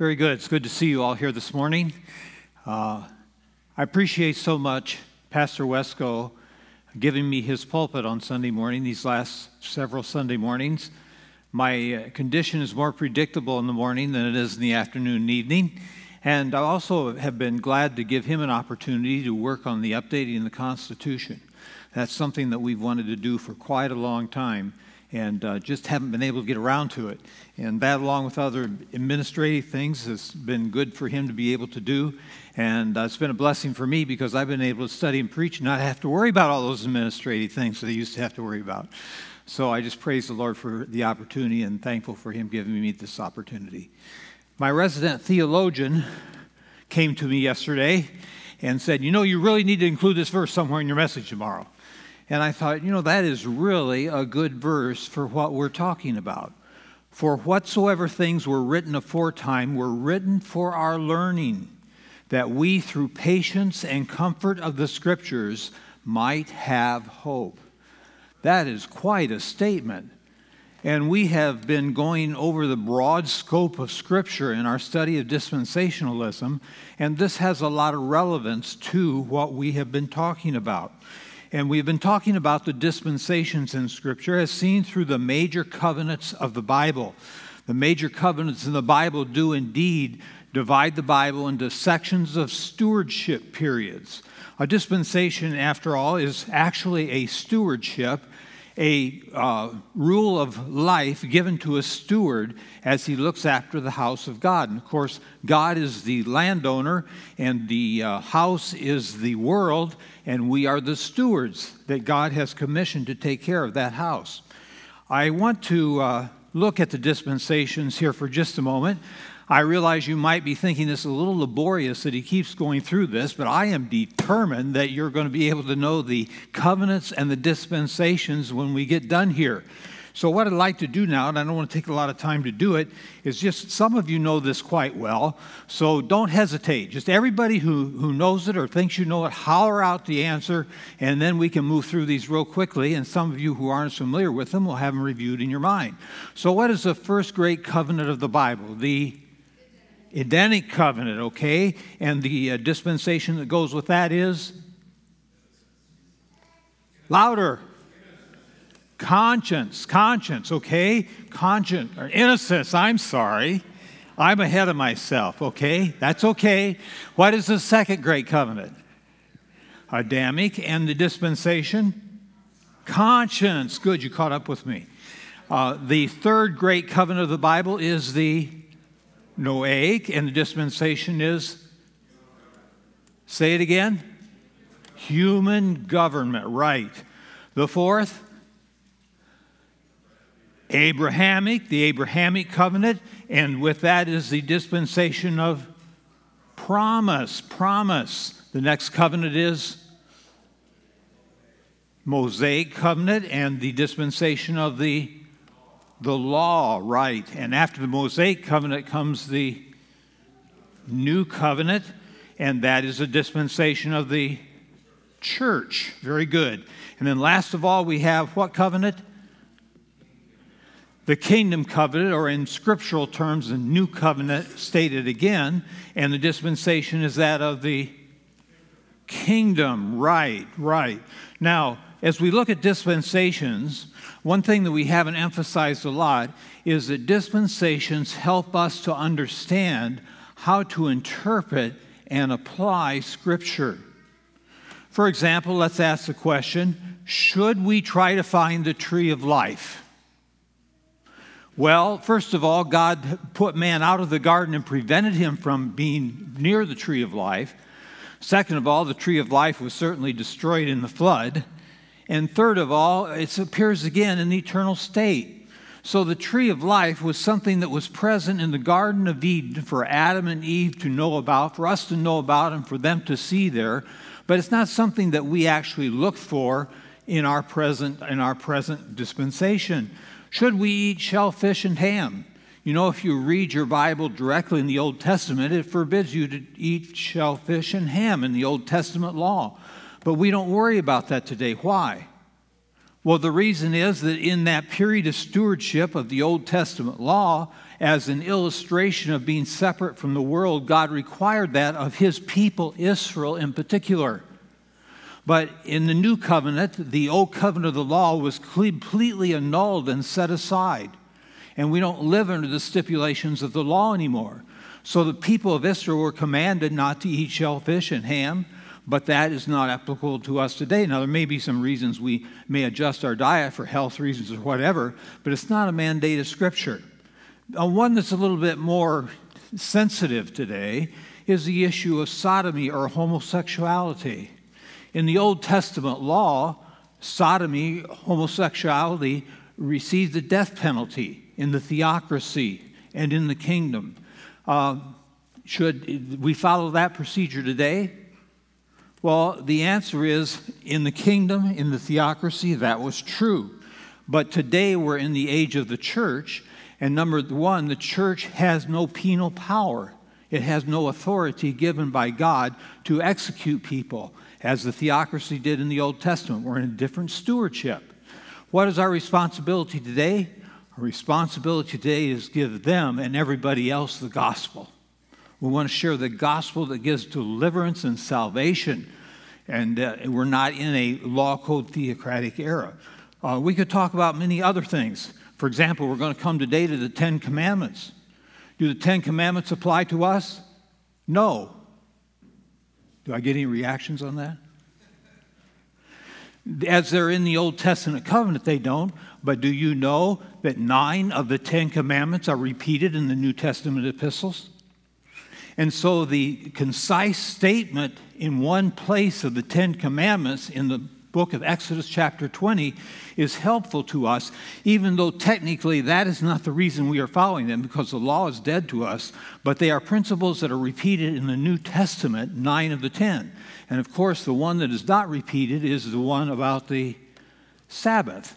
Very good. It's good to see you all here this morning. Uh, I appreciate so much Pastor Wesco giving me his pulpit on Sunday morning, these last several Sunday mornings. My uh, condition is more predictable in the morning than it is in the afternoon and evening. And I also have been glad to give him an opportunity to work on the updating the Constitution. That's something that we've wanted to do for quite a long time and uh, just haven't been able to get around to it. And that, along with other administrative things, has been good for him to be able to do. And uh, it's been a blessing for me because I've been able to study and preach and not have to worry about all those administrative things that I used to have to worry about. So I just praise the Lord for the opportunity and thankful for him giving me this opportunity. My resident theologian came to me yesterday and said, You know, you really need to include this verse somewhere in your message tomorrow. And I thought, you know, that is really a good verse for what we're talking about. For whatsoever things were written aforetime were written for our learning, that we through patience and comfort of the Scriptures might have hope. That is quite a statement. And we have been going over the broad scope of Scripture in our study of dispensationalism, and this has a lot of relevance to what we have been talking about. And we've been talking about the dispensations in Scripture as seen through the major covenants of the Bible. The major covenants in the Bible do indeed divide the Bible into sections of stewardship periods. A dispensation, after all, is actually a stewardship a uh, rule of life given to a steward as he looks after the house of God. And of course, God is the landowner, and the uh, house is the world, and we are the stewards that God has commissioned to take care of that house. I want to uh, look at the dispensations here for just a moment. I realize you might be thinking this is a little laborious that he keeps going through this, but I am determined that you're going to be able to know the covenants and the dispensations when we get done here. So, what I'd like to do now, and I don't want to take a lot of time to do it, is just some of you know this quite well. So, don't hesitate. Just everybody who, who knows it or thinks you know it, holler out the answer, and then we can move through these real quickly. And some of you who aren't familiar with them will have them reviewed in your mind. So, what is the first great covenant of the Bible? The Edenic covenant, okay? And the uh, dispensation that goes with that is louder. Conscience, conscience, okay? Conscience, or innocence, I'm sorry. I'm ahead of myself, okay? That's okay. What is the second great covenant? Adamic and the dispensation? Conscience. Good, you caught up with me. Uh, the third great covenant of the Bible is the Noahic, and the dispensation is, say it again, human government, right. The fourth, Abrahamic, the Abrahamic covenant, and with that is the dispensation of promise, promise. The next covenant is Mosaic covenant and the dispensation of the the law right. And after the Mosaic covenant comes the new covenant, and that is a dispensation of the church. Very good. And then last of all, we have what covenant? The kingdom covenant, or in scriptural terms, the new covenant stated again. And the dispensation is that of the kingdom. Right, right. Now, as we look at dispensations, one thing that we haven't emphasized a lot is that dispensations help us to understand how to interpret and apply Scripture. For example, let's ask the question should we try to find the tree of life? Well, first of all, God put man out of the garden and prevented him from being near the tree of life. Second of all, the tree of life was certainly destroyed in the flood. And third of all, it appears again in the eternal state. So the tree of life was something that was present in the Garden of Eden for Adam and Eve to know about, for us to know about, and for them to see there. But it's not something that we actually look for in our present, in our present dispensation. Should we eat shellfish and ham? You know, if you read your Bible directly in the Old Testament, it forbids you to eat shellfish and ham in the Old Testament law. But we don't worry about that today. Why? Well, the reason is that in that period of stewardship of the Old Testament law, as an illustration of being separate from the world, God required that of his people, Israel in particular. But in the new covenant, the old covenant of the law was completely annulled and set aside. And we don't live under the stipulations of the law anymore. So the people of Israel were commanded not to eat shellfish and ham but that is not applicable to us today. Now, there may be some reasons we may adjust our diet for health reasons or whatever, but it's not a mandate of Scripture. Uh, one that's a little bit more sensitive today is the issue of sodomy or homosexuality. In the Old Testament law, sodomy, homosexuality received the death penalty in the theocracy and in the kingdom. Uh, should we follow that procedure today? Well, the answer is in the kingdom, in the theocracy, that was true. But today we're in the age of the church, and number one, the church has no penal power. It has no authority given by God to execute people, as the theocracy did in the Old Testament. We're in a different stewardship. What is our responsibility today? Our responsibility today is give them and everybody else the gospel. We want to share the gospel that gives deliverance and salvation. And uh, we're not in a law code theocratic era. Uh, we could talk about many other things. For example, we're going to come today to the Ten Commandments. Do the Ten Commandments apply to us? No. Do I get any reactions on that? As they're in the Old Testament covenant, they don't. But do you know that nine of the Ten Commandments are repeated in the New Testament epistles? And so the concise statement in one place of the Ten Commandments in the book of Exodus, chapter 20, is helpful to us, even though technically that is not the reason we are following them, because the law is dead to us, but they are principles that are repeated in the New Testament, nine of the ten. And of course, the one that is not repeated is the one about the Sabbath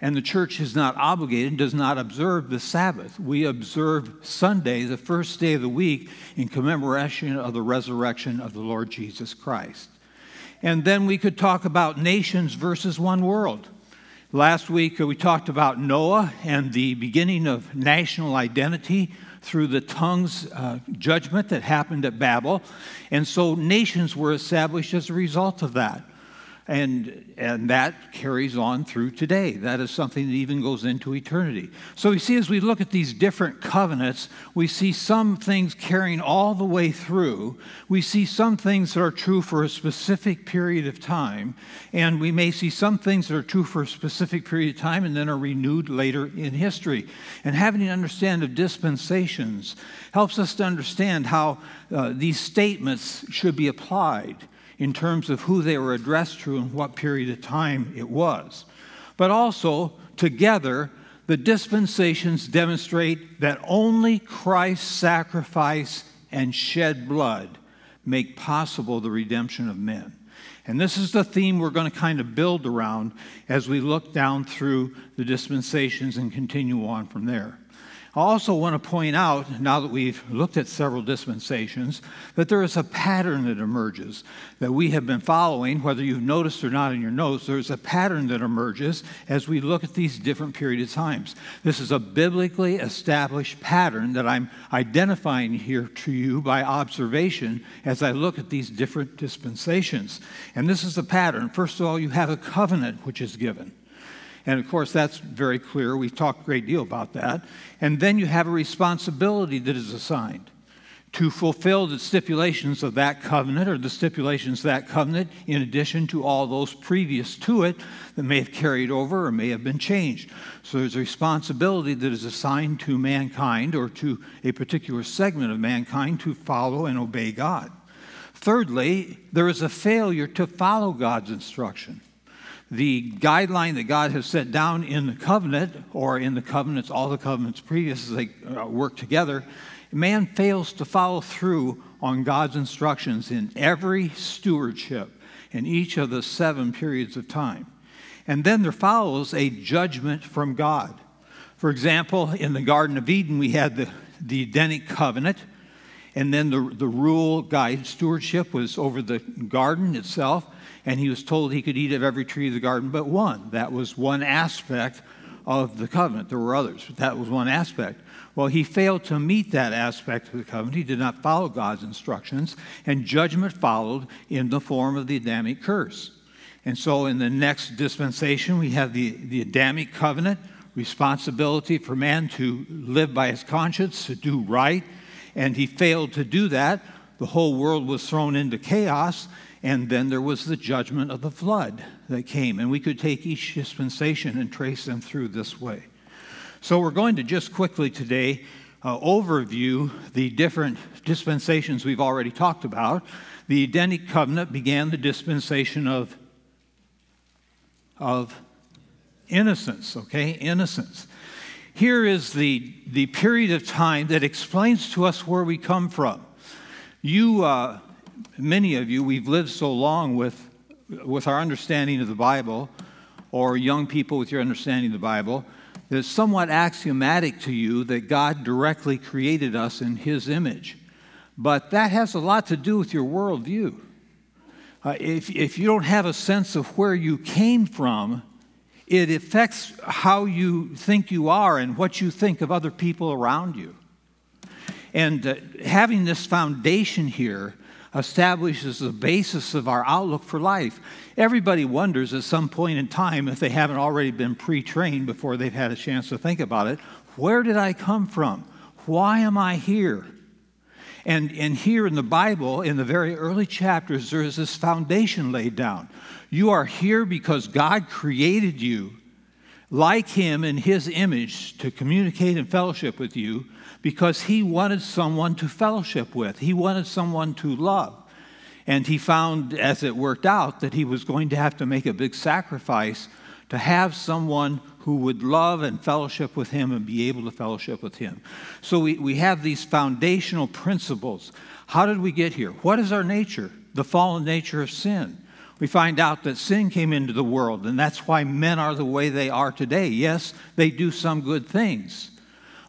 and the church is not obligated, does not observe the Sabbath. We observe Sunday, the first day of the week, in commemoration of the resurrection of the Lord Jesus Christ. And then we could talk about nations versus one world. Last week uh, we talked about Noah and the beginning of national identity through the tongues uh, judgment that happened at Babel. And so nations were established as a result of that. And, and that carries on through today. That is something that even goes into eternity. So we see as we look at these different covenants, we see some things carrying all the way through. We see some things that are true for a specific period of time. And we may see some things that are true for a specific period of time and then are renewed later in history. And having an understanding of dispensations helps us to understand how uh, these statements should be applied in terms of who they were addressed to and what period of time it was. But also, together, the dispensations demonstrate that only Christ's sacrifice and shed blood make possible the redemption of men. And this is the theme we're going to kind of build around as we look down through the dispensations and continue on from there. I also want to point out, now that we've looked at several dispensations, that there is a pattern that emerges that we have been following, whether you've noticed or not in your notes. There's a pattern that emerges as we look at these different period of times. This is a biblically established pattern that I'm identifying here to you by observation as I look at these different dispensations. And this is the pattern. First of all, you have a covenant which is given. And of course, that's very clear. We've talked a great deal about that. And then you have a responsibility that is assigned to fulfill the stipulations of that covenant or the stipulations of that covenant in addition to all those previous to it that may have carried over or may have been changed. So there's a responsibility that is assigned to mankind or to a particular segment of mankind to follow and obey God. Thirdly, there is a failure to follow God's instruction the guideline that God has set down in the covenant, or in the covenants, all the covenants previous as they uh, work together, man fails to follow through on God's instructions in every stewardship in each of the seven periods of time. And then there follows a judgment from God. For example, in the Garden of Eden, we had the, the Edenic covenant, And then the, the rule, guide, stewardship was over the garden itself. And he was told he could eat of every tree of the garden but one. That was one aspect of the covenant. There were others, but that was one aspect. Well, he failed to meet that aspect of the covenant. He did not follow God's instructions, and judgment followed in the form of the Adamic curse. And so, in the next dispensation, we have the, the Adamic covenant responsibility for man to live by his conscience, to do right, and he failed to do that. The whole world was thrown into chaos, and then there was the judgment of the flood that came. And we could take each dispensation and trace them through this way. So we're going to just quickly today uh, overview the different dispensations we've already talked about. The Edenic covenant began the dispensation of, of innocence, okay? Innocence. Here is the, the period of time that explains to us where we come from. You, uh, many of you, we've lived so long with, with our understanding of the Bible, or young people with your understanding of the Bible, that it's somewhat axiomatic to you that God directly created us in His image. But that has a lot to do with your worldview. Uh, if, if you don't have a sense of where you came from, it affects how you think you are and what you think of other people around you. And uh, having this foundation here establishes the basis of our outlook for life. Everybody wonders at some point in time, if they haven't already been pre trained before they've had a chance to think about it, where did I come from? Why am I here? And, and here in the Bible, in the very early chapters, there is this foundation laid down. You are here because God created you like Him in His image to communicate and fellowship with you because He wanted someone to fellowship with, He wanted someone to love. And He found, as it worked out, that He was going to have to make a big sacrifice to have someone who would love and fellowship with him and be able to fellowship with him. So we, we have these foundational principles. How did we get here? What is our nature? The fallen nature of sin. We find out that sin came into the world, and that's why men are the way they are today. Yes, they do some good things,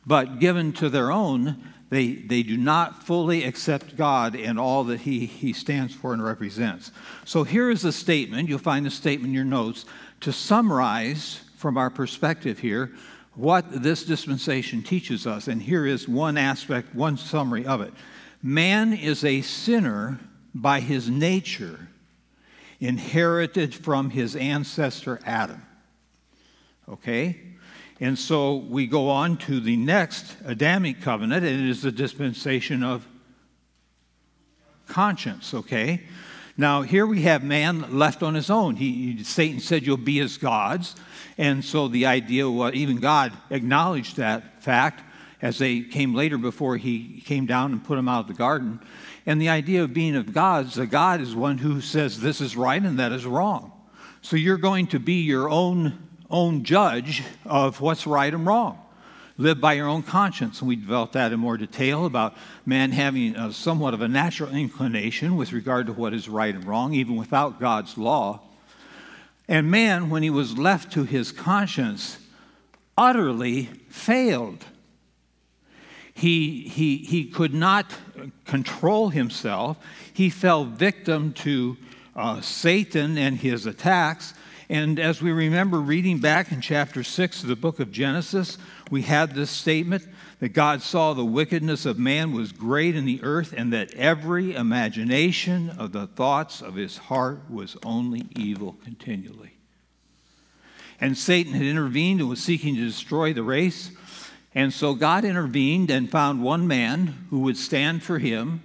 but given to their own, they, they do not fully accept God and all that he, he stands for and represents. So here is a statement. You'll find the statement in your notes to summarize from our perspective here what this dispensation teaches us. And here is one aspect, one summary of it. Man is a sinner by his nature, inherited from his ancestor Adam. Okay? And so we go on to the next Adamic covenant, and it is the dispensation of conscience, okay? Now, here we have man left on his own. He, Satan said, You'll be as gods. And so the idea was, even God acknowledged that fact as they came later before he came down and put them out of the garden. And the idea of being of gods, a God is one who says this is right and that is wrong. So you're going to be your own, own judge of what's right and wrong live by your own conscience. And we developed that in more detail about man having a, somewhat of a natural inclination with regard to what is right and wrong, even without God's law. And man, when he was left to his conscience, utterly failed. He, he, he could not control himself. He fell victim to uh, Satan and his attacks. And as we remember reading back in chapter 6 of the book of Genesis, we had this statement that God saw the wickedness of man was great in the earth, and that every imagination of the thoughts of his heart was only evil continually. And Satan had intervened and was seeking to destroy the race. And so God intervened and found one man who would stand for him,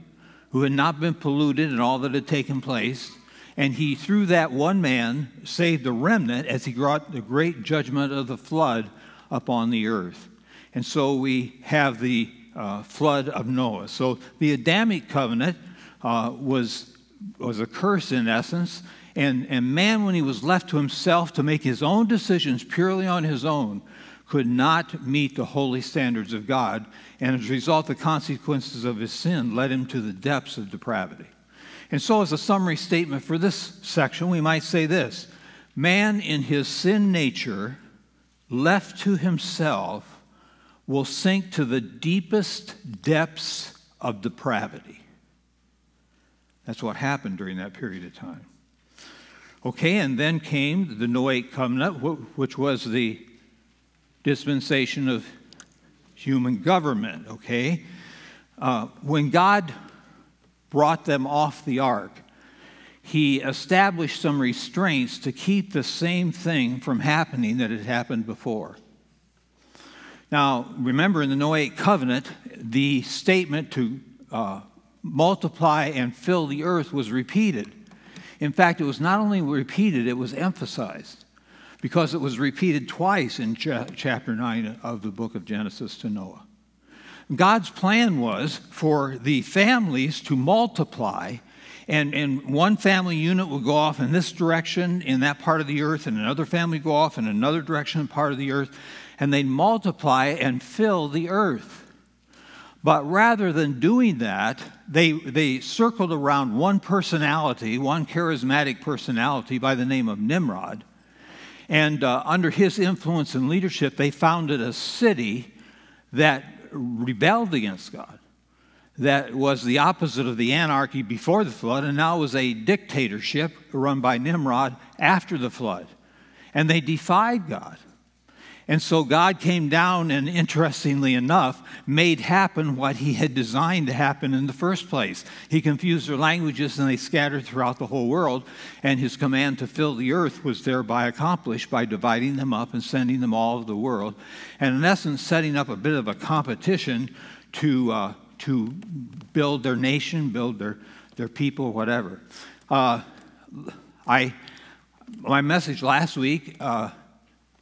who had not been polluted in all that had taken place. And he, through that one man, saved the remnant as he brought the great judgment of the flood upon the earth. And so we have the uh, flood of Noah. So the Adamic covenant uh, was, was a curse in essence. And, and man, when he was left to himself to make his own decisions purely on his own, could not meet the holy standards of God. And as a result, the consequences of his sin led him to the depths of depravity. And so, as a summary statement for this section, we might say this Man, in his sin nature, left to himself, will sink to the deepest depths of depravity. That's what happened during that period of time. Okay, and then came the Noahic covenant, which was the dispensation of human government. Okay, uh, when God brought them off the ark, He established some restraints to keep the same thing from happening that had happened before. Now, remember in the Noahic covenant, the statement to uh, multiply and fill the earth was repeated. In fact, it was not only repeated, it was emphasized because it was repeated twice in ch- chapter 9 of the book of Genesis to Noah. God's plan was for the families to multiply, and, and one family unit would go off in this direction in that part of the earth, and another family go off in another direction part of the earth, and they'd multiply and fill the earth. But rather than doing that, they, they circled around one personality, one charismatic personality by the name of Nimrod. And uh, under his influence and leadership, they founded a city that rebelled against God, that was the opposite of the anarchy before the flood, and now was a dictatorship run by Nimrod after the flood. And they defied God. And so God came down and, interestingly enough, made happen what he had designed to happen in the first place. He confused their languages and they scattered throughout the whole world. And his command to fill the earth was thereby accomplished by dividing them up and sending them all over the world. And in essence, setting up a bit of a competition to, uh, to build their nation, build their, their people, whatever. Uh, I, my message last week. Uh,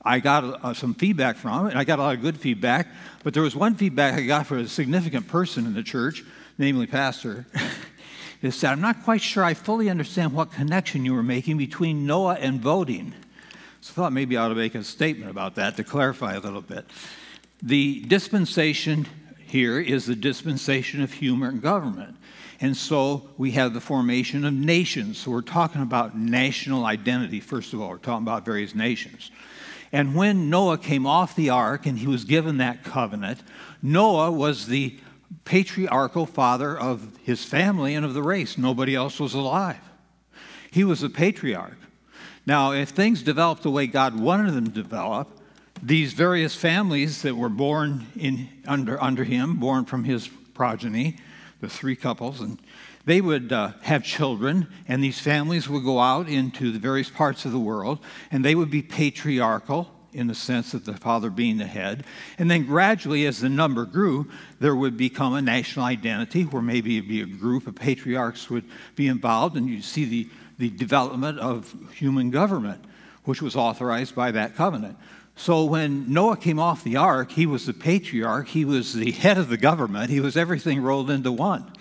I got uh, some feedback from it, and I got a lot of good feedback. But there was one feedback I got from a significant person in the church, namely Pastor. that said, I'm not quite sure I fully understand what connection you were making between Noah and voting. So I thought maybe I ought to make a statement about that to clarify a little bit. The dispensation here is the dispensation of human government. And so we have the formation of nations. So we're talking about national identity, first of all. We're talking about various nations. And when Noah came off the ark and he was given that covenant, Noah was the patriarchal father of his family and of the race. Nobody else was alive. He was a patriarch. Now, if things developed the way God wanted them to develop, these various families that were born in, under, under him, born from his progeny, the three couples, and they would uh, have children, and these families would go out into the various parts of the world, and they would be patriarchal in the sense of the father being the head. And then gradually, as the number grew, there would become a national identity where maybe it'd be a group of patriarchs would be involved, and you'd see the, the development of human government, which was authorized by that covenant. So when Noah came off the ark, he was the patriarch, he was the head of the government, he was everything rolled into one.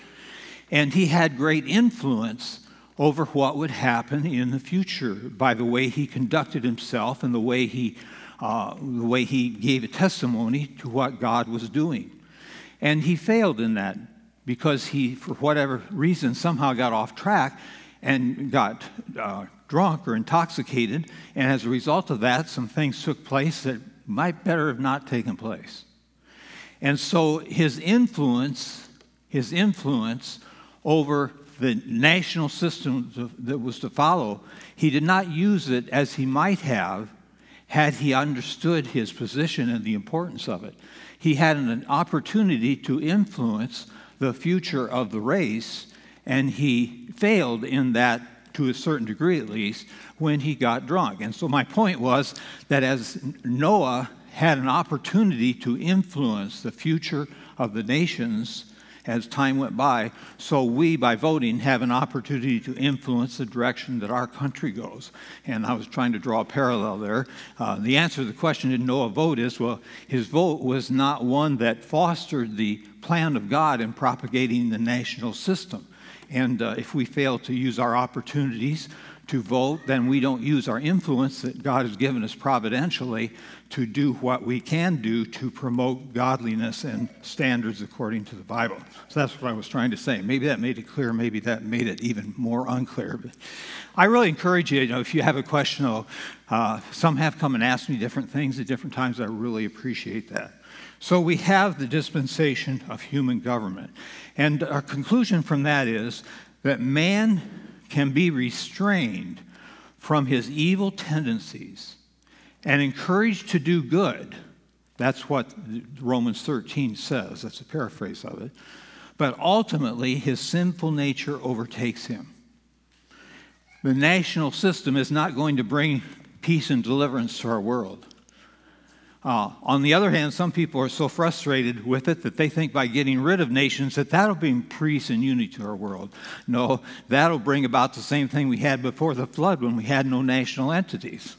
And he had great influence over what would happen in the future by the way he conducted himself and the way he, uh, the way he gave a testimony to what God was doing. And he failed in that because he, for whatever reason, somehow got off track and got uh, drunk or intoxicated. And as a result of that, some things took place that might better have not taken place. And so his influence, his influence over the national system that was to follow, he did not use it as he might have had he understood his position and the importance of it. He had an opportunity to influence the future of the race, and he failed in that to a certain degree at least when he got drunk. And so my point was that as Noah had an opportunity to influence the future of the nations, as time went by. So we, by voting, have an opportunity to influence the direction that our country goes. And I was trying to draw a parallel there. Uh, the answer to the question, did Noah vote, is well, his vote was not one that fostered the plan of God in propagating the national system. And uh, if we fail to use our opportunities to vote, then we don't use our influence that God has given us providentially to do what we can do to promote godliness and standards according to the Bible. So that's what I was trying to say. Maybe that made it clear, maybe that made it even more unclear. But I really encourage you, you know, if you have a question, uh, some have come and asked me different things at different times. I really appreciate that. So we have the dispensation of human government. And our conclusion from that is that man can be restrained from his evil tendencies and encouraged to do good. That's what Romans 13 says. That's a paraphrase of it. But ultimately, his sinful nature overtakes him. The national system is not going to bring peace and deliverance to our world. Uh, on the other hand, some people are so frustrated with it that they think by getting rid of nations that that'll bring peace and unity to our world. No, that'll bring about the same thing we had before the flood when we had no national entities.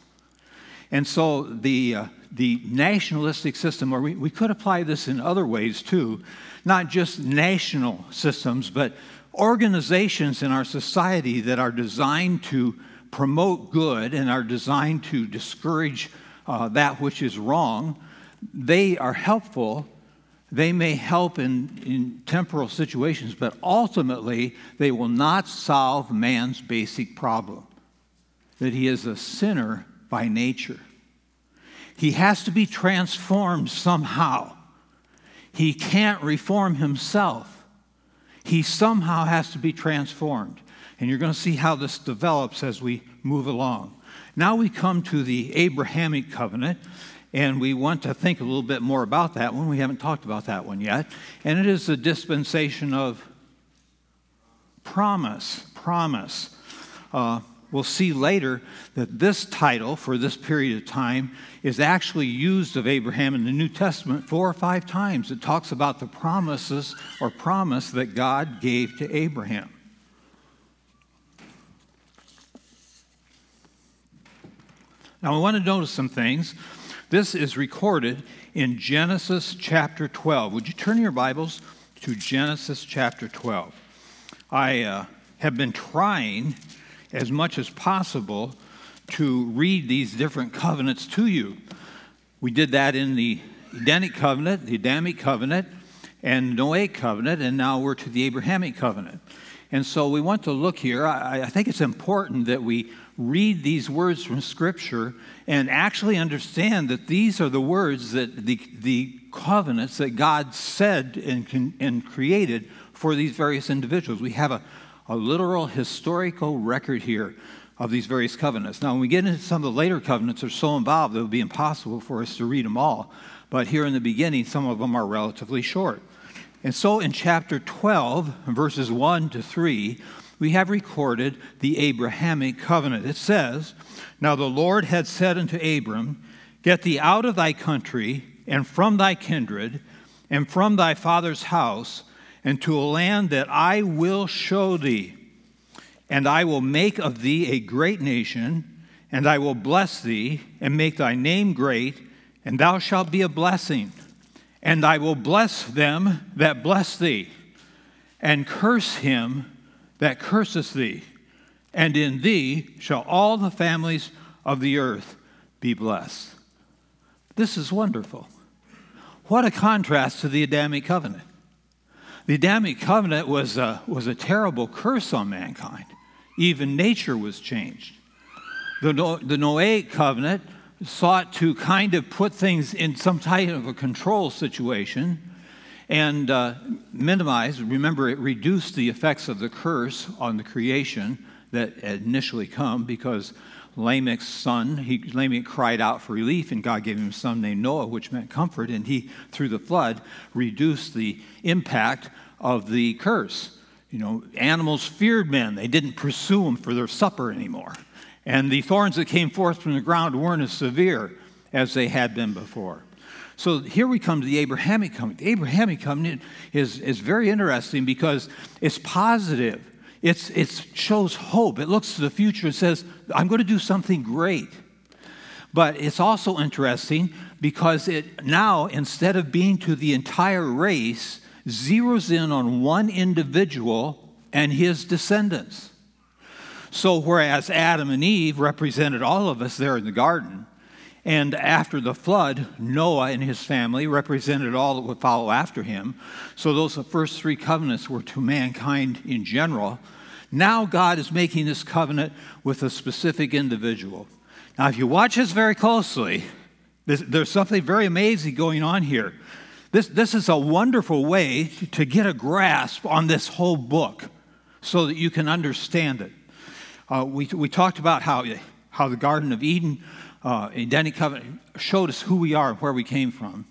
And so the, uh, the nationalistic system, or we, we could apply this in other ways too, not just national systems, but organizations in our society that are designed to promote good and are designed to discourage uh, that which is wrong, they are helpful. They may help in, in temporal situations, but ultimately they will not solve man's basic problem that he is a sinner by nature. He has to be transformed somehow. He can't reform himself. He somehow has to be transformed. And you're going to see how this develops as we move along. Now we come to the Abrahamic covenant, and we want to think a little bit more about that one. We haven't talked about that one yet. And it is the dispensation of promise. Promise. Uh, we'll see later that this title for this period of time is actually used of Abraham in the New Testament four or five times. It talks about the promises or promise that God gave to Abraham. Now, I want to notice some things. This is recorded in Genesis chapter 12. Would you turn your Bibles to Genesis chapter 12? I uh, have been trying as much as possible to read these different covenants to you. We did that in the Edenic covenant, the Adamic covenant, and Noahic covenant, and now we're to the Abrahamic covenant. And so we want to look here. I, I think it's important that we read these words from Scripture and actually understand that these are the words that the, the covenants that God said and, and created for these various individuals. We have a, a literal historical record here of these various covenants. Now, when we get into some of the later covenants, they're so involved it would be impossible for us to read them all. But here in the beginning, some of them are relatively short. And so in chapter 12, verses 1 to 3, we have recorded the Abrahamic covenant. It says, Now the Lord had said unto Abram, Get thee out of thy country, and from thy kindred, and from thy father's house, and to a land that I will show thee. And I will make of thee a great nation, and I will bless thee, and make thy name great, and thou shalt be a blessing. And I will bless them that bless thee, and curse him that curseth thee, and in thee shall all the families of the earth be blessed. This is wonderful. What a contrast to the Adamic covenant. The Adamic covenant was a, was a terrible curse on mankind. Even nature was changed. The, no, the Noahic covenant sought to kind of put things in some type of a control situation and uh, minimize, remember, it reduced the effects of the curse on the creation that had initially come because Lamech's son, he, Lamech cried out for relief, and God gave him a son named Noah, which meant comfort, and he, through the flood, reduced the impact of the curse. You know, animals feared men, they didn't pursue them for their supper anymore. And the thorns that came forth from the ground weren't as severe as they had been before. So here we come to the Abrahamic covenant. The Abrahamic covenant is, is very interesting because it's positive. It's, it shows hope. It looks to the future and says, I'm going to do something great. But it's also interesting because it now, instead of being to the entire race, zeroes in on one individual and his descendants. So, whereas Adam and Eve represented all of us there in the garden, and after the flood, Noah and his family represented all that would follow after him. So those first three covenants were to mankind in general. Now God is making this covenant with a specific individual. Now, if you watch this very closely, there's, something very amazing going on here. This, this is a wonderful way to get a grasp on this whole book so that you can understand it. Uh, we, we talked about how, how the Garden of Eden, uh, Edenic covenant, showed us who we are and where we came from.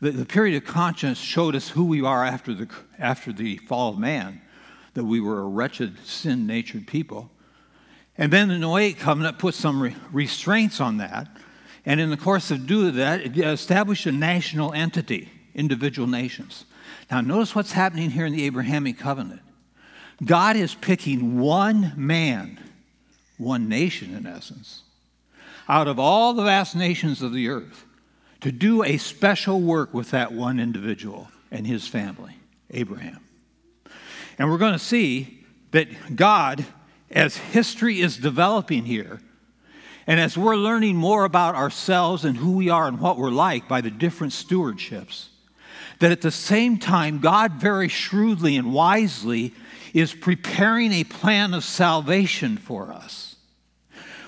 The, the period of conscience showed us who we are after the, after the fall of man, that we were a wretched, sin natured people. And then the Noahic covenant put some re- restraints on that. And in the course of doing that, it established a national entity, individual nations. Now, notice what's happening here in the Abrahamic covenant. God is picking one man, one nation in essence, out of all the vast nations of the earth to do a special work with that one individual and his family, Abraham. And we're going to see that God, as history is developing here, and as we're learning more about ourselves and who we are and what we're like by the different stewardships, that at the same time, God very shrewdly and wisely is preparing a plan of salvation for us,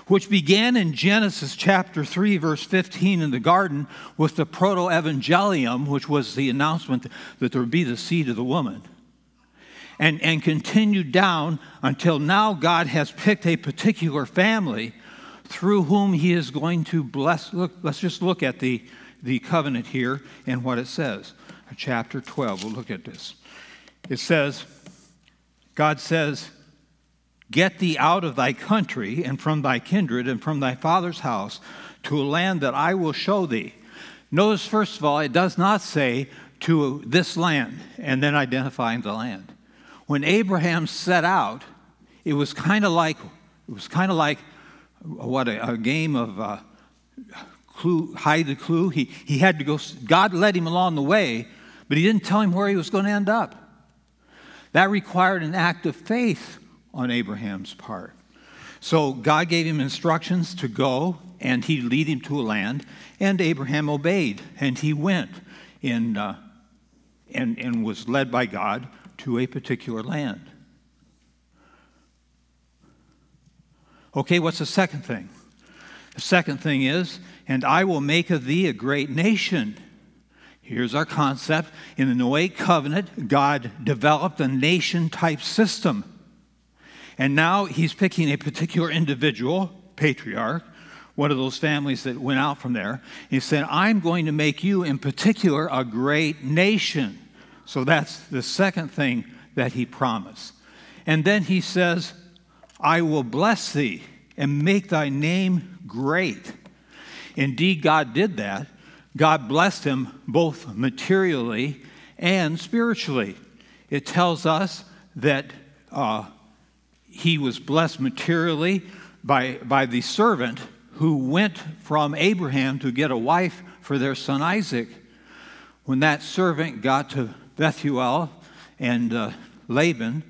which began in Genesis chapter 3, verse 15 in the garden with the proto evangelium, which was the announcement that there would be the seed of the woman. And, and continued down until now, God has picked a particular family through whom He is going to bless. Look, let's just look at the, the covenant here and what it says. Chapter 12, we'll look at this. It says, God says, Get thee out of thy country and from thy kindred and from thy father's house to a land that I will show thee. Notice, first of all, it does not say to this land and then identifying the land. When Abraham set out, it was kind of like it was kind of like what a, a game of uh, clue, hide the clue. He, he had to go. God led him along the way, but he didn't tell him where he was going to end up. That required an act of faith on Abraham's part. So God gave him instructions to go, and he'd lead him to a land, and Abraham obeyed, and he went in, uh, and, and was led by God to a particular land. Okay, what's the second thing? The second thing is, and I will make of thee a great nation. Here's our concept. In the Noahic covenant, God developed a nation type system. And now he's picking a particular individual, patriarch, one of those families that went out from there. He said, I'm going to make you, in particular, a great nation. So that's the second thing that he promised. And then he says, I will bless thee and make thy name great. Indeed, God did that God blessed him both materially and spiritually. It tells us that uh, he was blessed materially by, by the servant who went from Abraham to get a wife for their son Isaac. When that servant got to Bethuel and uh, Laban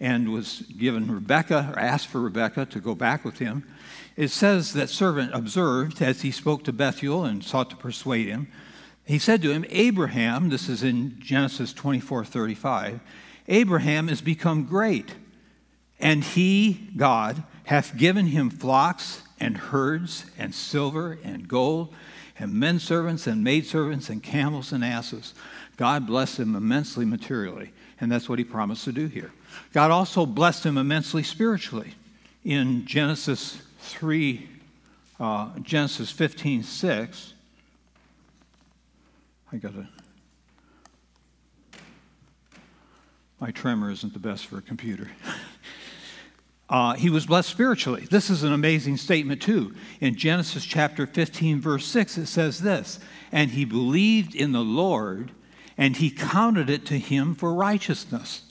and was given Rebekah, or asked for Rebekah to go back with him, it says that servant observed as he spoke to Bethuel and sought to persuade him. He said to him, Abraham, this is in Genesis 24 35, Abraham has become great, and he, God, hath given him flocks and herds and silver and gold and men servants and maid servants and camels and asses. God blessed him immensely materially, and that's what he promised to do here. God also blessed him immensely spiritually. In Genesis 3, uh, Genesis 15, 6. I got to. My tremor isn't the best for a computer. Uh, he was blessed spiritually. This is an amazing statement, too. In Genesis chapter 15, verse 6, it says this And he believed in the Lord, and he counted it to him for righteousness.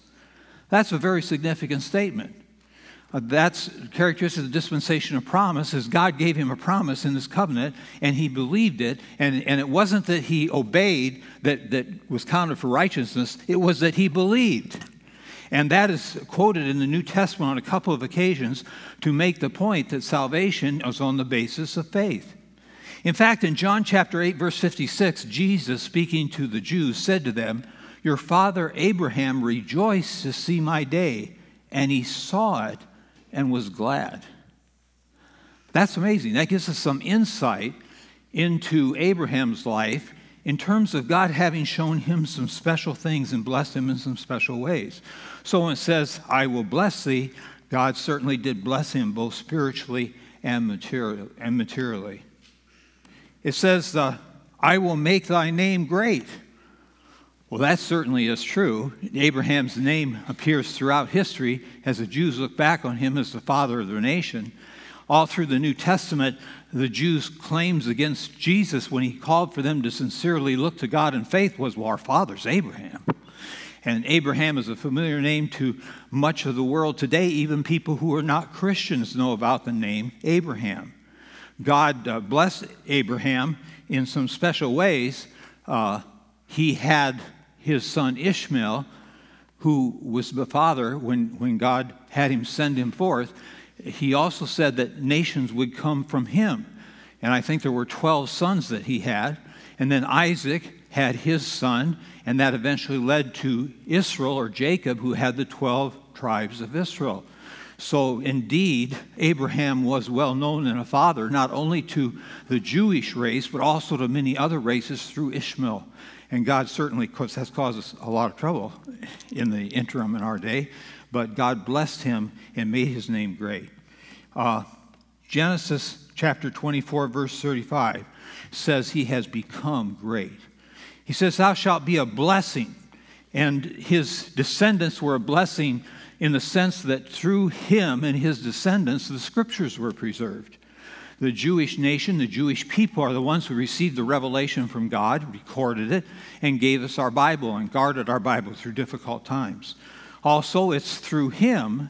That's a very significant statement. Uh, that's characteristic of the dispensation of promise is god gave him a promise in this covenant and he believed it and, and it wasn't that he obeyed that, that was counted for righteousness it was that he believed and that is quoted in the new testament on a couple of occasions to make the point that salvation is on the basis of faith in fact in john chapter 8 verse 56 jesus speaking to the jews said to them your father abraham rejoiced to see my day and he saw it and was glad. That's amazing. That gives us some insight into Abraham's life in terms of God having shown him some special things and blessed him in some special ways. So when it says, I will bless thee, God certainly did bless him both spiritually and, material, and materially. It says, uh, I will make thy name great. Well, that certainly is true. Abraham's name appears throughout history as the Jews look back on him as the father of their nation. All through the New Testament, the Jews' claims against Jesus when he called for them to sincerely look to God in faith was, well, our father's Abraham. And Abraham is a familiar name to much of the world today. Even people who are not Christians know about the name Abraham. God uh, blessed Abraham in some special ways. Uh, he had his son Ishmael, who was the father when, when God had him send him forth, he also said that nations would come from him. And I think there were 12 sons that he had. And then Isaac had his son, and that eventually led to Israel or Jacob, who had the 12 tribes of Israel. So, indeed, Abraham was well known and a father, not only to the Jewish race, but also to many other races through Ishmael. And God certainly has caused us a lot of trouble in the interim in our day, but God blessed him and made his name great. Uh, Genesis chapter 24, verse 35 says he has become great. He says, Thou shalt be a blessing. And his descendants were a blessing in the sense that through him and his descendants, the scriptures were preserved. The Jewish nation, the Jewish people are the ones who received the revelation from God, recorded it, and gave us our Bible and guarded our Bible through difficult times. Also, it's through him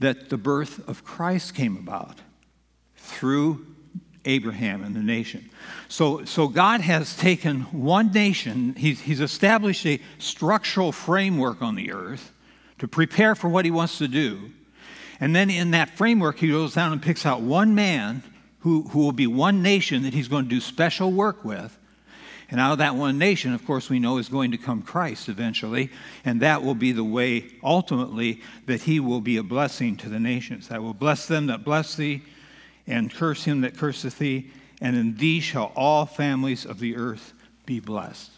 that the birth of Christ came about, through Abraham and the nation. So, so God has taken one nation, he's, he's established a structural framework on the earth to prepare for what he wants to do. And then in that framework, he goes down and picks out one man who, who will be one nation that he's going to do special work with. And out of that one nation, of course, we know is going to come Christ eventually. And that will be the way, ultimately, that he will be a blessing to the nations. I will bless them that bless thee, and curse him that curseth thee. And in thee shall all families of the earth be blessed.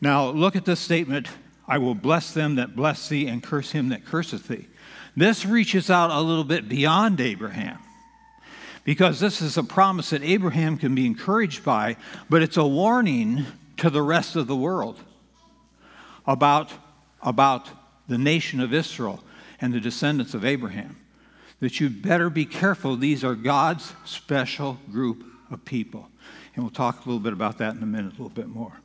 Now, look at this statement I will bless them that bless thee, and curse him that curseth thee. This reaches out a little bit beyond Abraham because this is a promise that Abraham can be encouraged by, but it's a warning to the rest of the world about, about the nation of Israel and the descendants of Abraham. That you better be careful. These are God's special group of people. And we'll talk a little bit about that in a minute, a little bit more.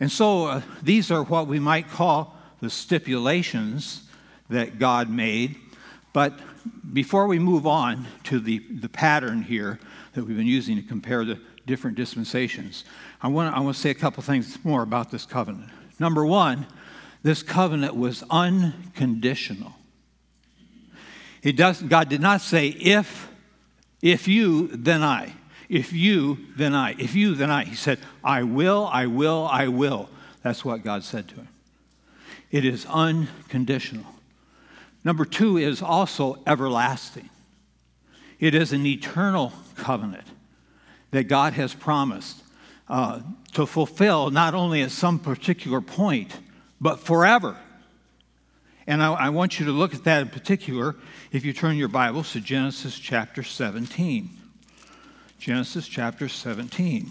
And so uh, these are what we might call the stipulations that God made. But before we move on to the, the pattern here that we've been using to compare the different dispensations, I want, I want to say a couple things more about this covenant. Number one, this covenant was unconditional. It does, God did not say, if, if you, then I. If you, then I. If you, then I. He said, I will, I will, I will. That's what God said to him. It is unconditional. Number two is also everlasting. It is an eternal covenant that God has promised uh, to fulfill not only at some particular point, but forever. And I, I, want you to look at that in particular if you turn your Bibles to Genesis chapter 17. Genesis chapter 17.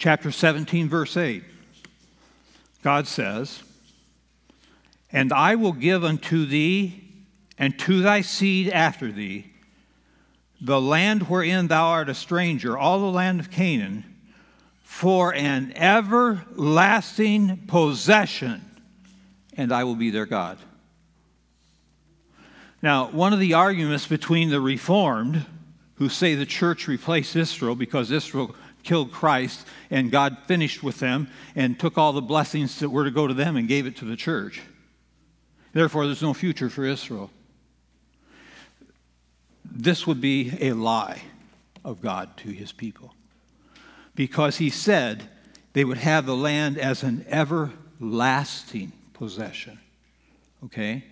Chapter 17, verse 8, God says, And I will give unto thee and to thy seed after thee the land wherein thou art a stranger, all the land of Canaan, for an everlasting possession, and I will be their God. Now, one of the arguments between the Reformed, who say the church replaced Israel because Israel killed Christ, and God finished with them and took all the blessings that were to go to them and gave it to the church. Therefore, there's no future for Israel. This would be a lie of God to his people because he said they would have the land as an everlasting possession. Okay?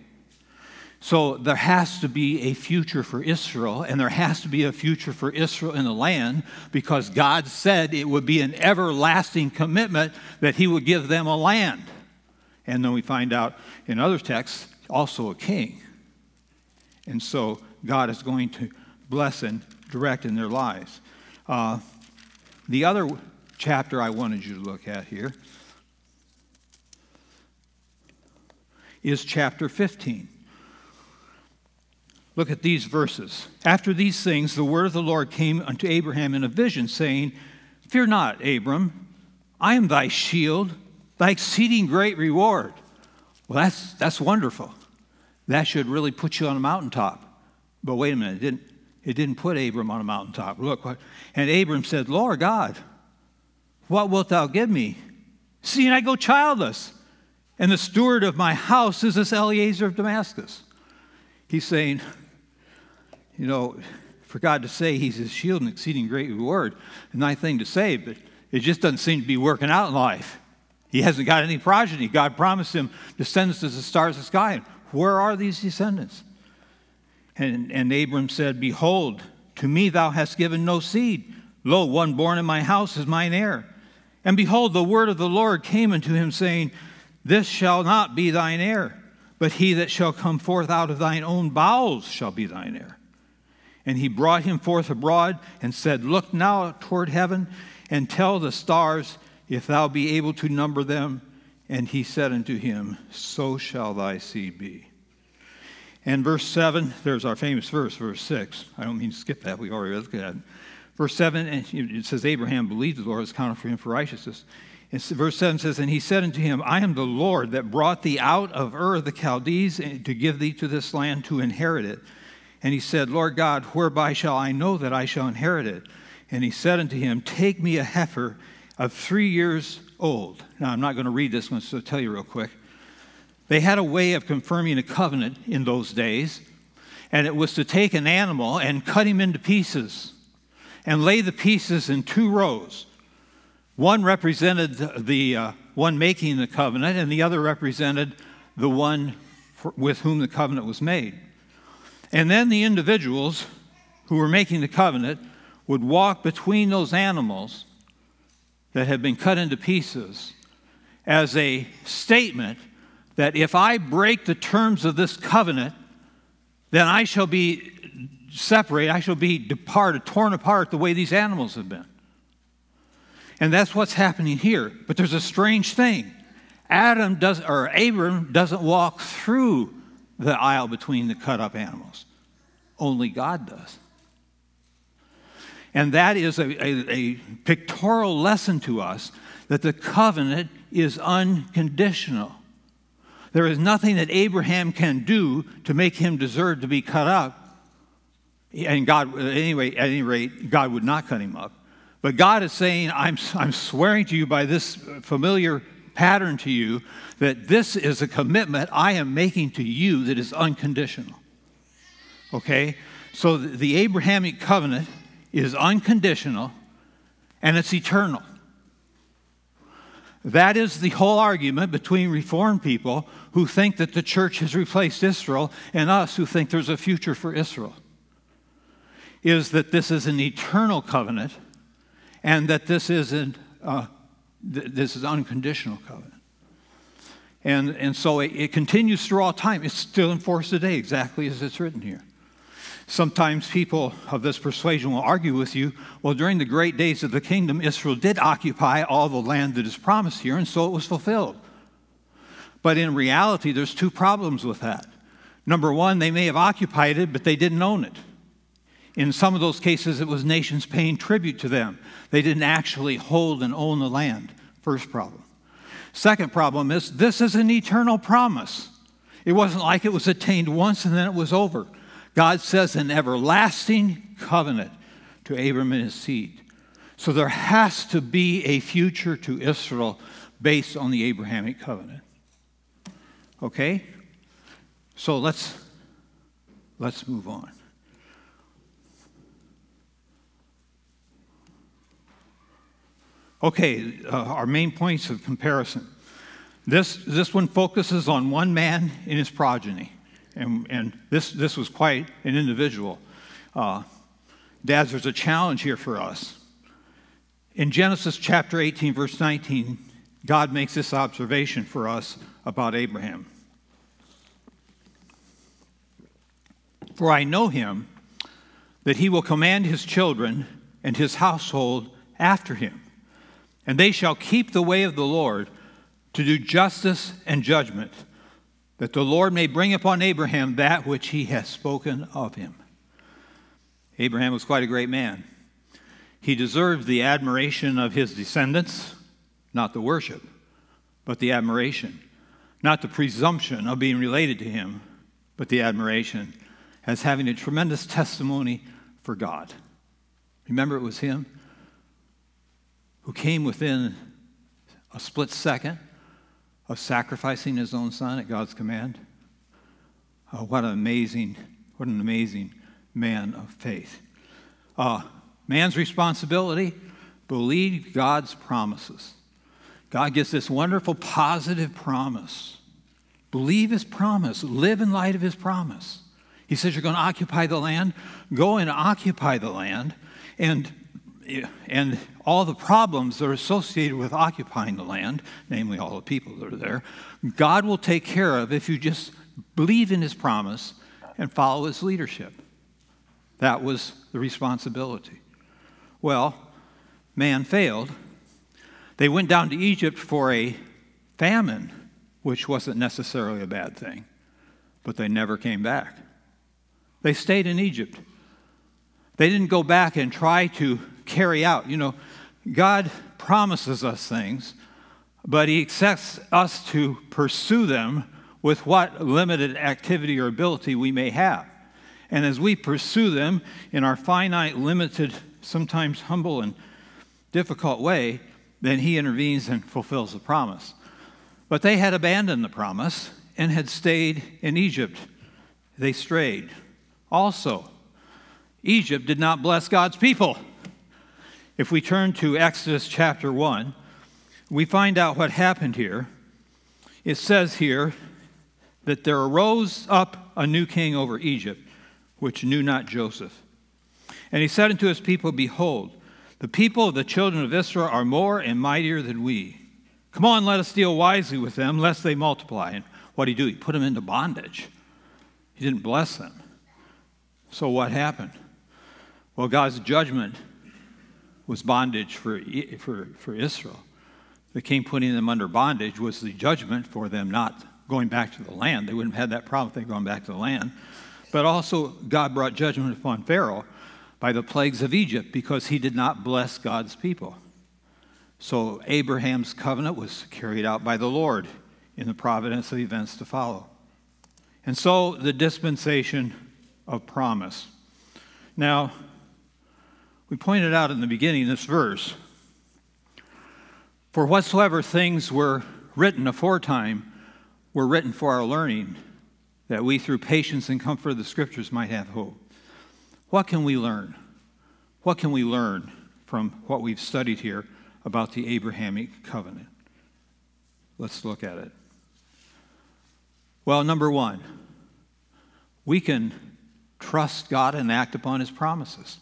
So there has to be a future for Israel, and there has to be a future for Israel in the land because God said it would be an everlasting commitment that He would give them a land. And then we find out in other texts, also a king. And so God is going to bless and direct in their lives. Uh, the other chapter I wanted you to look at here is chapter 15. Look at these verses. After these things, the word of the Lord came unto Abraham in a vision, saying, Fear not, Abram, I am thy shield, thy exceeding great reward. Well, that's, that's wonderful. That should really put you on a mountaintop. But wait a minute, it didn't, it didn't put Abram on a mountaintop. Look, and Abram said, Lord God, what wilt thou give me? Seeing I go childless, and the steward of my house is this Eliezer of Damascus. He's saying, you know, for God to say he's his shield and exceeding great reward, a nice thing to say, but it just doesn't seem to be working out in life. He hasn't got any progeny. God promised him descendants as the stars of the sky. Where are these descendants? And, and Abram said, Behold, to me thou hast given no seed. Lo, one born in my house is mine heir. And behold, the word of the Lord came unto him, saying, This shall not be thine heir, but he that shall come forth out of thine own bowels shall be thine heir. And he brought him forth abroad and said, Look now toward heaven and tell the stars if thou be able to number them. And he said unto him, So shall thy seed be. And verse 7, there's our famous verse, verse 6. I don't mean to skip that, we already looked at. Verse 7, and it says, Abraham believed the Lord was counted for him for righteousness. And verse 7 says, And he said unto him, I am the Lord that brought thee out of Ur of the Chaldees to give thee to this land to inherit it. And he said, Lord God, whereby shall I know that I shall inherit it? And he said unto him, Take me a heifer of three years old. Now, I'm not going to read this one, so I'll tell you real quick. They had a way of confirming a covenant in those days, and it was to take an animal and cut him into pieces and lay the pieces in two rows. One represented the uh, one making the covenant, and the other represented the one for, with whom the covenant was made. And then the individuals who were making the covenant would walk between those animals that had been cut into pieces as a statement that if I break the terms of this covenant, then I shall be separated, I shall be departed, torn apart the way these animals have been. And that's what's happening here. But there's a strange thing. Adam does or Abram doesn't walk through the aisle between the cut up animals. Only God does. And that is a, a, a, pictorial lesson to us that the covenant is unconditional. There is nothing that Abraham can do to make him deserve to be cut up. And God, anyway, at any rate, God would not cut him up. But God is saying, I'm, I'm swearing to you by this familiar pattern to you that this is a commitment I am making to you that is unconditional. Okay? So the, Abrahamic covenant is unconditional and it's eternal. That is the whole argument between Reformed people who think that the church has replaced Israel and us who think there's a future for Israel. Is that this is an eternal covenant and that this isn't uh, th- this is unconditional covenant. And, and so it, it continues through all time. It's still in force today, exactly as it's written here. Sometimes people of this persuasion will argue with you, well, during the great days of the kingdom, Israel did occupy all the land that is promised here, and so it was fulfilled. But in reality, there's two problems with that. Number one, they may have occupied it, but they didn't own it. In some of those cases, it was nations paying tribute to them. They didn't actually hold and own the land. First problem. Second problem is this is an eternal promise. It wasn't like it was attained once and then it was over. God says an everlasting covenant to Abram and his seed. So there has to be a future to Israel based on the Abrahamic covenant. Okay? So let's let's move on. Okay, uh, our main points of comparison. This, this one focuses on one man and his progeny. And, and this, this was quite an individual. Uh, dads, there's a challenge here for us. In Genesis chapter 18, verse 19, God makes this observation for us about Abraham. For I know him, that he will command his children and his household after him, and they shall keep the way of the Lord to do justice and judgment, that the Lord may bring upon Abraham that which he has spoken of him. Abraham was quite a great man. He deserved the admiration of his descendants, not the worship, but the admiration, not the presumption of being related to him, but the admiration as having a tremendous testimony for God. Remember, it was him who came within a split second of sacrificing his own son at God's command. Oh, what an amazing, what an amazing man of faith. Uh, man's responsibility believe God's promises. God gives this wonderful positive promise. Believe his promise, live in light of his promise. He says, You're going to occupy the land. Go and occupy the land. And, and all the problems that are associated with occupying the land, namely all the people that are there, God will take care of if you just believe in his promise and follow his leadership. That was the responsibility. Well, man failed. They went down to Egypt for a famine, which wasn't necessarily a bad thing, but they never came back. They stayed in Egypt. They didn't go back and try to carry out. You know, God promises us things, but He expects us to pursue them with what limited activity or ability we may have. And as we pursue them in our finite, limited, sometimes humble and difficult way, then He intervenes and fulfills the promise. But they had abandoned the promise and had stayed in Egypt. They strayed. Also, Egypt did not bless God's people. If we turn to Exodus chapter 1, we find out what happened here. It says here that there arose up a new king over Egypt, which knew not Joseph. And he said unto his people, Behold, the people of the children of Israel are more and mightier than we. Come on, let us deal wisely with them, lest they multiply. And what did he do? He put them into bondage. He didn't bless them. So what happened? Well, God's judgment was bondage for, for, for Israel. The king putting them under bondage was the judgment for them not going back to the land. They wouldn't have had that problem if they'd gone back to the land. But also, God brought judgment upon Pharaoh by the plagues of Egypt because he did not bless God's people. So, Abraham's covenant was carried out by the Lord in the providence of events to follow. And so, the dispensation of promise. Now, we pointed out in the beginning this verse For whatsoever things were written aforetime were written for our learning, that we through patience and comfort of the Scriptures might have hope. What can we learn? What can we learn from what we've studied here about the Abrahamic covenant? Let's look at it. Well, number one, we can trust God and act upon his promises.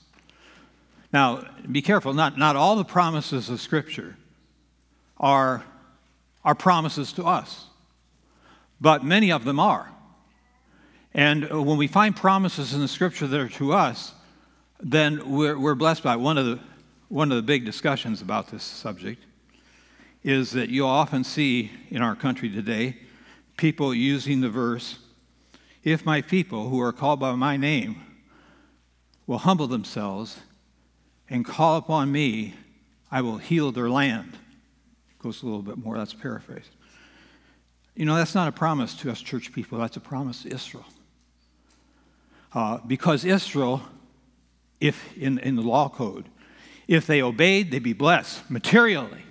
Now, be careful, not, not all the promises of Scripture are, are promises to us, but many of them are. And uh, when we find promises in the Scripture that are to us, then we're, we're blessed by it. One of, the, one of the big discussions about this subject is that you'll often see in our country today people using the verse, if my people who are called by my name will humble themselves and call upon me, I will heal their land. Goes a little bit more, that's paraphrased. You know, that's not a promise to us church people, that's a promise to Israel. Uh, because Israel, if in, in the law code, if they obeyed, they'd be blessed materially.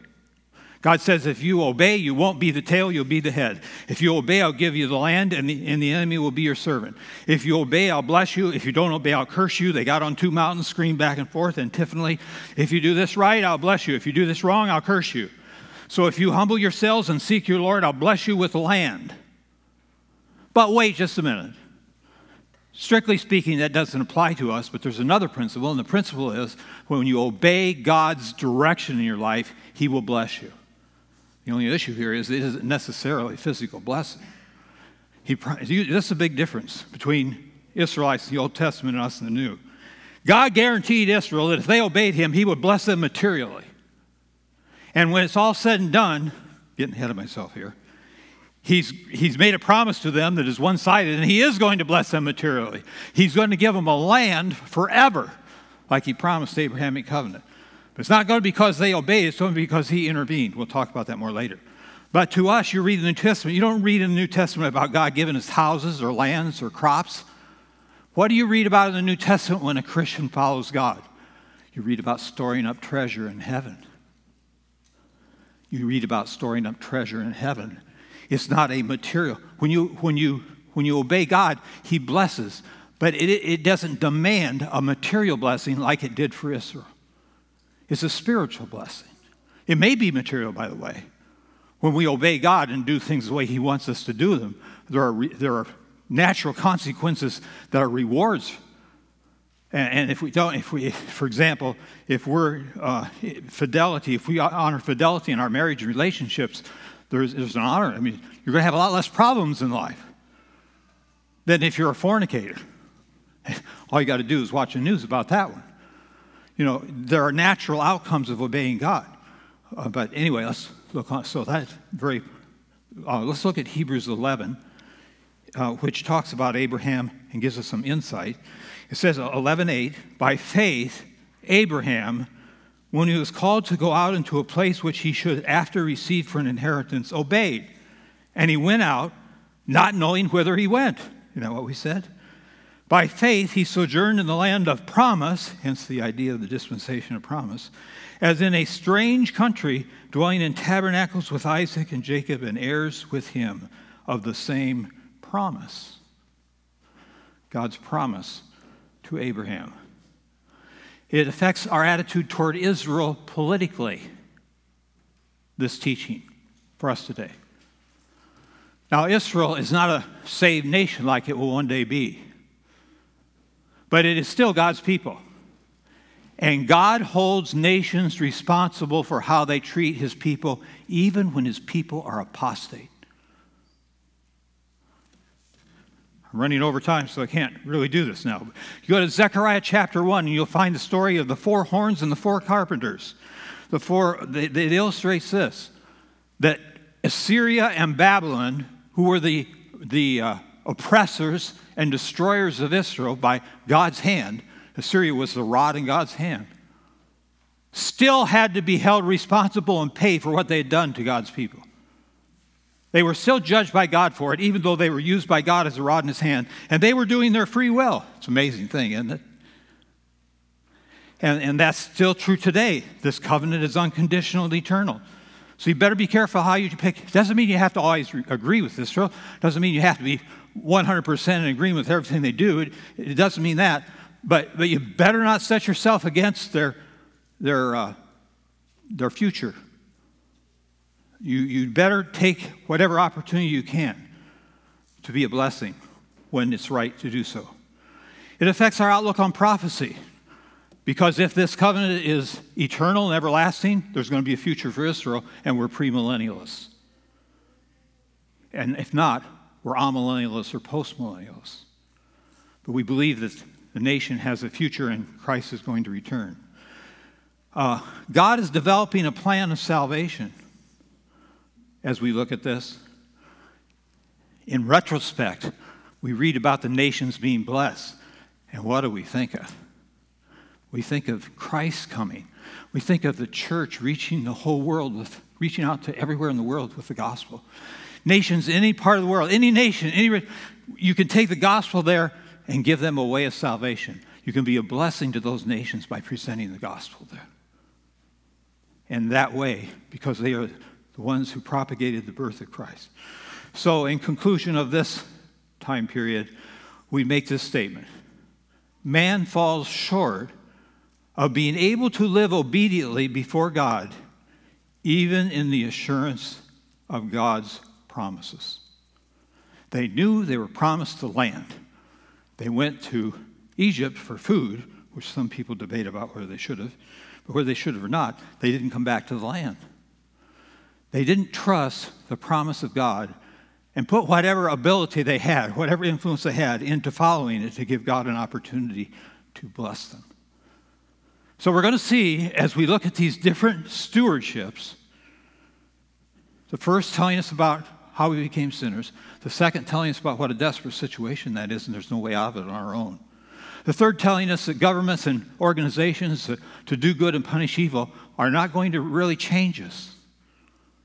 God says, if you obey, you won't be the tail, you'll be the head. If you obey, I'll give you the land, and the, and the enemy will be your servant. If you obey, I'll bless you. If you don't obey, I'll curse you. They got on two mountains, screamed back and forth and antiphonally. If you do this right, I'll bless you. If you do this wrong, I'll curse you. So if you humble yourselves and seek your Lord, I'll bless you with the land. But wait just a minute. Strictly speaking, that doesn't apply to us, but there's another principle, and the principle is when you obey God's direction in your life, He will bless you. The only issue here is it isn't necessarily physical blessing. He, this is a big difference between Israelites in the Old Testament and us in the New. God guaranteed Israel that if they obeyed Him, He would bless them materially. And when it's all said and done, getting ahead of myself here, He's, he's made a promise to them that is one sided, and he is going to bless them materially. He's going to give them a land forever, like he promised Abrahamic covenant. But it's not going to be because they obeyed, it's going to be because he intervened. We'll talk about that more later. But to us, you read the New Testament, you don't read in the New Testament about God giving us houses or lands or crops. What do you read about in the New Testament when a Christian follows God? You read about storing up treasure in heaven. You read about storing up treasure in heaven. It's not a material. When you, when you, when you obey God, He blesses, but it, it doesn't demand a material blessing like it did for Israel. It's a spiritual blessing. It may be material, by the way. When we obey God and do things the way He wants us to do them, there are, there are natural consequences that are rewards and, if we don't, if we, for example, if we're uh, fidelity, if we honor fidelity in our marriage relationships, there's, there's an honor. I mean, you're going to have a lot less problems in life than if you're a fornicator. All you got to do is watch the news about that one. You know, there are natural outcomes of obeying God. Uh, but anyway, let's look on. So that's very, uh, let's look at Hebrews 11, uh, which talks about Abraham and gives us some insight. It says 11:8, by faith Abraham when he was called to go out into a place which he should after receive for an inheritance obeyed. And he went out not knowing whither he went. You know what we said? By faith he sojourned in the land of promise, hence the idea of the dispensation of promise, as in a strange country, dwelling in tabernacles with Isaac and Jacob and heirs with him of the same promise. God's promise to Abraham. It affects our attitude toward Israel politically, this teaching for us today. Now, Israel is not a saved nation like it will one day be, but it is still God's people. And God holds nations responsible for how they treat his people, even when his people are apostate. I'm running over time, so I can't really do this now. You go to Zechariah chapter 1, and you'll find the story of the four horns and the four carpenters. The four, it illustrates this that Assyria and Babylon, who were the, the uh, oppressors and destroyers of Israel by God's hand, Assyria was the rod in God's hand, still had to be held responsible and pay for what they had done to God's people. They were still judged by God for it, even though they were used by God as a rod in his hand. And they were doing their free will. It's an amazing thing, isn't it? And, and that's still true today. This covenant is unconditional and eternal. So you better be careful how you pick. It doesn't mean you have to always re- agree with Israel. Doesn't mean you have to be 100% in agreement with everything they do. It, it doesn't mean that. But, but you better not set yourself against their, their, uh, their future you, you'd better take whatever opportunity you can to be a blessing when it's right to do so. It affects our outlook on prophecy. Because if this covenant is eternal and everlasting, there's going to be a future for Israel, and we're premillennialists. And if not, we're amillennialists or postmillennialists. But we believe that the nation has a future and Christ is going to return. Uh, God is developing a plan of salvation as we look at this? In retrospect, we read about the nations being blessed. And what do we think of? We think of Christ coming. We think of the church reaching the whole world with reaching out to everywhere in the world with the gospel. Nations, any part of the world, any nation, any you can take the gospel there and give them a way of salvation. You can be a blessing to those nations by presenting the gospel there. And that way, because they are the ones who propagated the birth of Christ. So, in conclusion of this time period, we make this statement Man falls short of being able to live obediently before God, even in the assurance of God's promises. They knew they were promised the land. They went to Egypt for food, which some people debate about whether they should have, but whether they should have or not, they didn't come back to the land. They didn't trust the promise of God and put whatever ability they had, whatever influence they had, into following it to give God an opportunity to bless them. So we're going to see as we look at these different stewardships, the first telling us about how we became sinners, the second telling us about what a desperate situation that is, and there's no way out of it on our own. The third telling us that governments and organizations to, do good and punish evil are not going to really change us.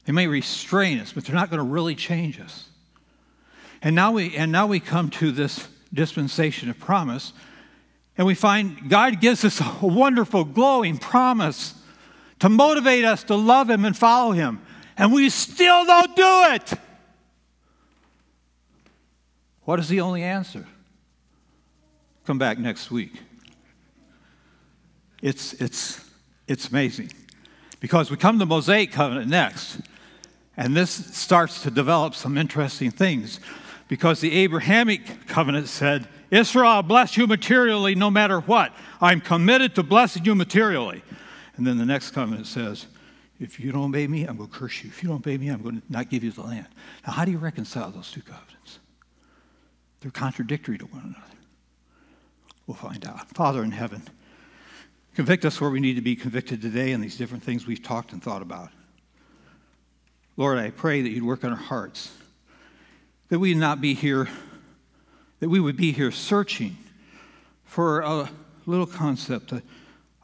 They may restrain us, but they're not going to really change us. And now we, and now we come to this dispensation of promise, and we find God gives us a wonderful, glowing promise to motivate us to love Him and follow Him. And we still don't do it. What is the only answer? Come back next week. It's, it's, it's amazing. Because we come to the Mosaic covenant next, and this starts to develop some interesting things. Because the Abrahamic covenant said, Israel, bless you materially no matter what. I'm committed to blessing you materially. And then the next covenant says, if you don't obey me, I'm going to curse you. If you don't obey me, I'm going to not give you the land. Now, how do you reconcile those two covenants? They're contradictory to one another. We'll find out. Father in heaven, convict us where we need to be convicted today in these different things we've talked and thought about. Lord, I pray that you'd work on our hearts, that we not be here that we would be here searching for a little concept, a,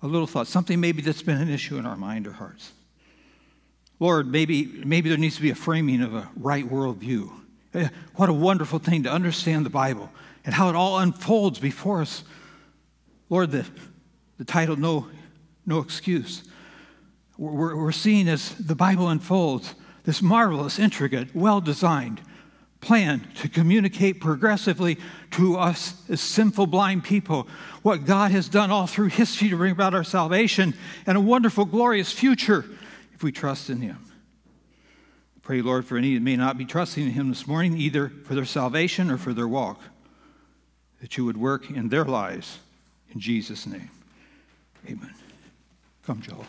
a little thought, something maybe that's been an issue in our mind or hearts. Lord, maybe, maybe there needs to be a framing of a right worldview. What a wonderful thing to understand the Bible and how it all unfolds before us. Lord, the, the title, No, no Excuse. We're, we're seeing as the Bible unfolds this marvelous, intricate, well designed, plan to communicate progressively to us as sinful, blind people what God has done all through history to bring about our salvation and a wonderful, glorious future if we trust in Him. Pray, Lord, for any that may not be trusting in Him this morning, either for their salvation or for their walk, that you would work in their lives. In Jesus' name, amen. Come, Joel.